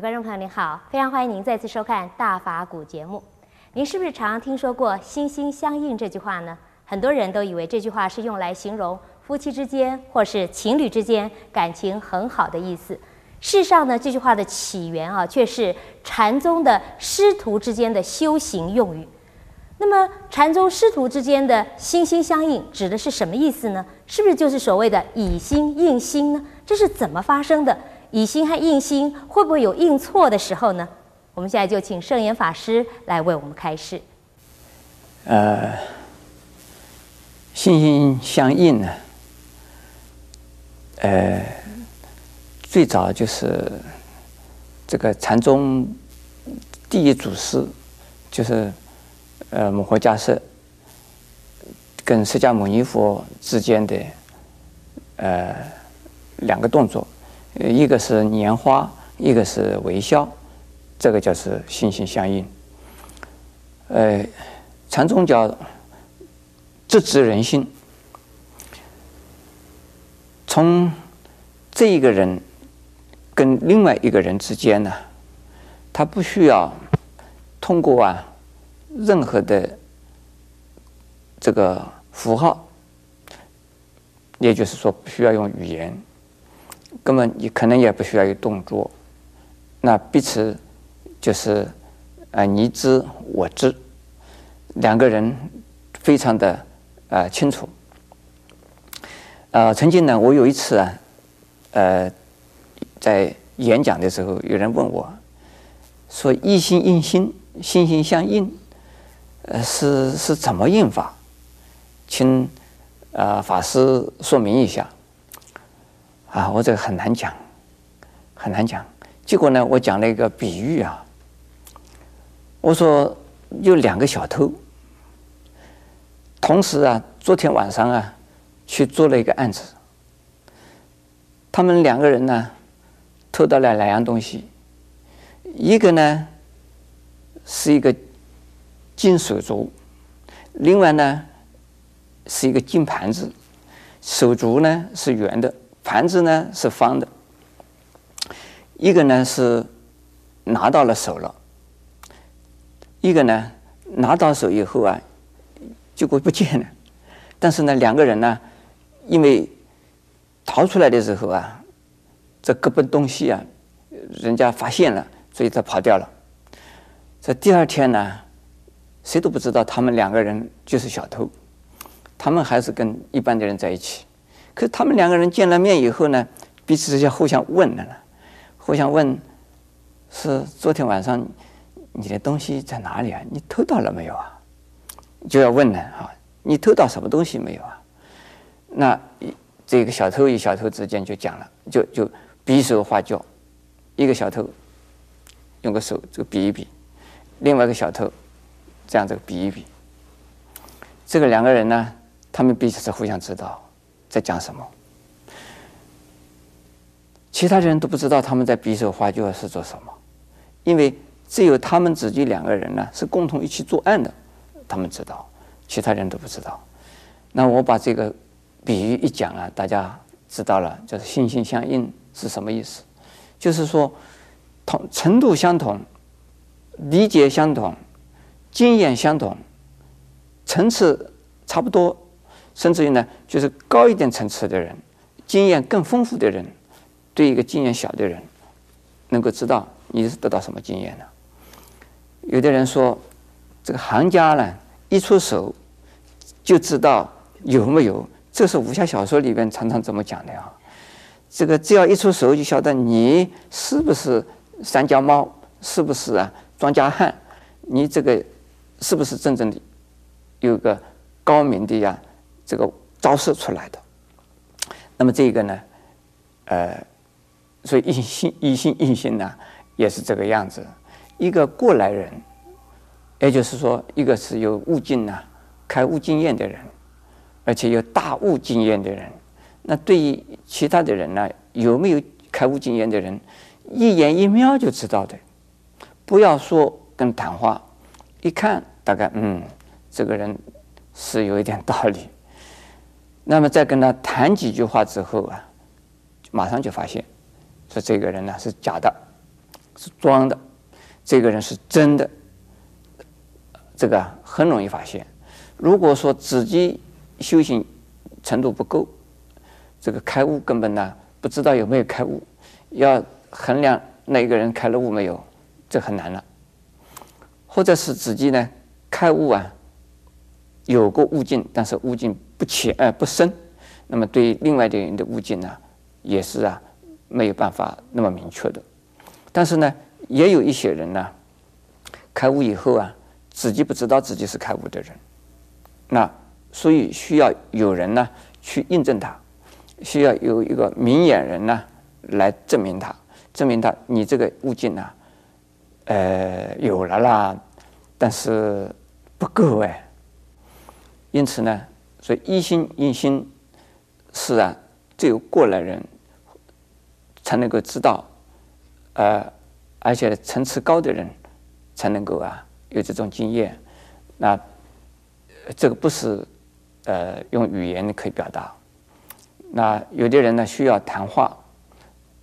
观众朋友您好，非常欢迎您再次收看《大法古》节目。您是不是常常听说过“心心相印”这句话呢？很多人都以为这句话是用来形容夫妻之间或是情侣之间感情很好的意思。事实上呢，这句话的起源啊，却是禅宗的师徒之间的修行用语。那么，禅宗师徒之间的心心相印指的是什么意思呢？是不是就是所谓的以心印心呢？这是怎么发生的？以心和印心会不会有印错的时候呢？我们现在就请圣严法师来为我们开示。呃，心心相印呢，呃，最早就是这个禅宗第一祖师，就是呃摩诃迦叶跟释迦牟尼佛之间的呃两个动作。一个是拈花，一个是微笑，这个就是心心相印。呃，禅宗叫直指人心，从这一个人跟另外一个人之间呢，他不需要通过啊任何的这个符号，也就是说不需要用语言。根本你可能也不需要有动作，那彼此就是啊，你知我知，两个人非常的啊清楚。啊，曾经呢，我有一次啊，呃，在演讲的时候，有人问我，说“一心印心，心心相印”，呃，是是怎么印法？请啊法师说明一下。啊，我这个很难讲，很难讲。结果呢，我讲了一个比喻啊。我说有两个小偷，同时啊，昨天晚上啊，去做了一个案子。他们两个人呢，偷到了两样东西，一个呢是一个金手镯，另外呢是一个金盘子，手镯呢是圆的。盘子呢是方的，一个呢是拿到了手了，一个呢拿到手以后啊，结果不见了。但是呢，两个人呢，因为逃出来的时候啊，这各奔东西啊，人家发现了，所以他跑掉了。这第二天呢，谁都不知道他们两个人就是小偷，他们还是跟一般的人在一起。可他们两个人见了面以后呢，彼此之间互相问的了，互相问，是昨天晚上你的东西在哪里啊？你偷到了没有啊？就要问了啊，你偷到什么东西没有啊？那这个小偷与小偷之间就讲了，就就比手画脚，一个小偷用个手这个比一比，另外一个小偷这样这个比一比，这个两个人呢，他们彼此是互相知道。在讲什么？其他人都不知道他们在比手画脚是做什么，因为只有他们自己两个人呢是共同一起作案的，他们知道，其他人都不知道。那我把这个比喻一讲啊，大家知道了，就是心心相印是什么意思？就是说同程度相同，理解相同，经验相同，层次差不多。甚至于呢，就是高一点层次的人，经验更丰富的人，对一个经验小的人，能够知道你是得到什么经验呢？有的人说，这个行家呢，一出手就知道有没有，这是武侠小说里边常常这么讲的啊。这个只要一出手就晓得你是不是三脚猫，是不是啊庄稼汉，你这个是不是真正的有个高明的呀？这个招式出来的，那么这个呢，呃，所以一心一心印心呢，也是这个样子。一个过来人，也就是说，一个是有悟境呢，开悟经验的人，而且有大悟经验的人。那对于其他的人呢，有没有开悟经验的人，一眼一瞄就知道的。不要说跟谈话，一看大概嗯，这个人是有一点道理。那么再跟他谈几句话之后啊，马上就发现，说这个人呢是假的，是装的，这个人是真的，这个很容易发现。如果说自己修行程度不够，这个开悟根本呢不知道有没有开悟，要衡量那个人开了悟没有，这很难了。或者是自己呢开悟啊，有过悟境，但是悟境不浅呃不深，那么对另外的人的悟境呢，也是啊没有办法那么明确的。但是呢，也有一些人呢，开悟以后啊，自己不知道自己是开悟的人，那所以需要有人呢去印证他。需要有一个明眼人呢，来证明他，证明他你这个悟境呢，呃，有了啦，但是不够哎。因此呢，所以一心一心是啊，只有过来人才能够知道，呃，而且层次高的人才能够啊有这种经验。那这个不是呃用语言可以表达。那有的人呢，需要谈话，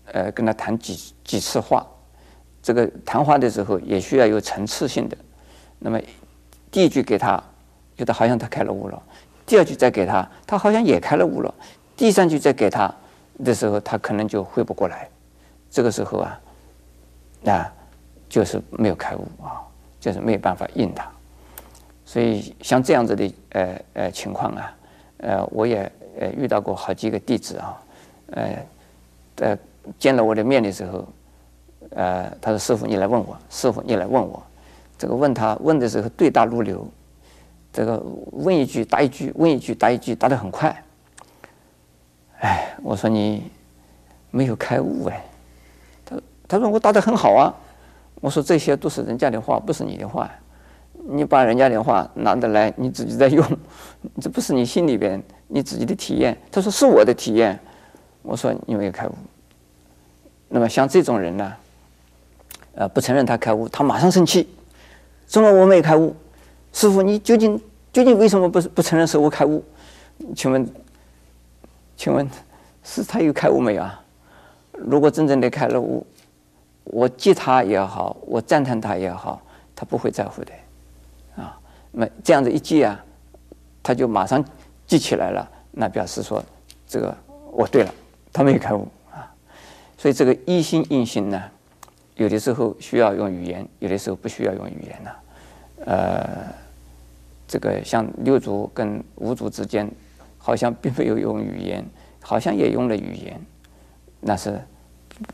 呃，跟他谈几几次话，这个谈话的时候也需要有层次性的。那么第一句给他，觉得好像他开了悟了；第二句再给他，他好像也开了悟了；第三句再给他的时候，他可能就回不过来。这个时候啊，那就是没有开悟啊，就是没有办法应他。所以像这样子的呃呃情况啊，呃，我也。呃，遇到过好几个弟子啊，呃，呃，见了我的面的时候，呃，他说：“师父，你来问我，师父，你来问我。”这个问他问的时候对答如流，这个问一句答一句，问一句答一句，答得很快。哎，我说你没有开悟哎。他他说我答得很好啊。我说这些都是人家的话，不是你的话。你把人家的话拿得来，你自己在用，这不是你心里边。你自己的体验，他说是我的体验，我说你没有开悟。那么像这种人呢，呃，不承认他开悟，他马上生气，怎么我没开悟，师傅你究竟究竟为什么不不承认是我开悟？请问，请问是他有开悟没有啊？如果真正的开了悟，我记他也好，我赞叹他也好，他不会在乎的，啊，那这样子一记啊，他就马上。记起来了，那表示说，这个我对了，他没有开悟啊。所以这个一心印心呢，有的时候需要用语言，有的时候不需要用语言呢。呃，这个像六祖跟五祖之间，好像并没有用语言，好像也用了语言，那是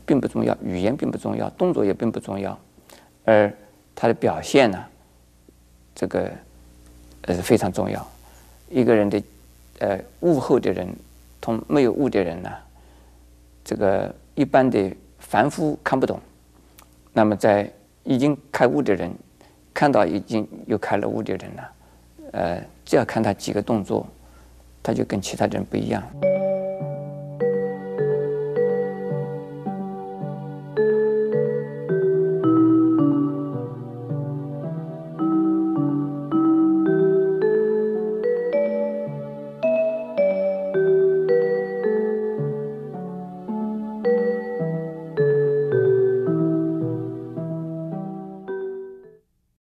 并不重要，语言并不重要，动作也并不重要，而他的表现呢，这个呃非常重要，一个人的。呃，悟后的人同没有悟的人呢，这个一般的凡夫看不懂。那么，在已经开悟的人看到已经有开了悟的人呢，呃，只要看他几个动作，他就跟其他人不一样。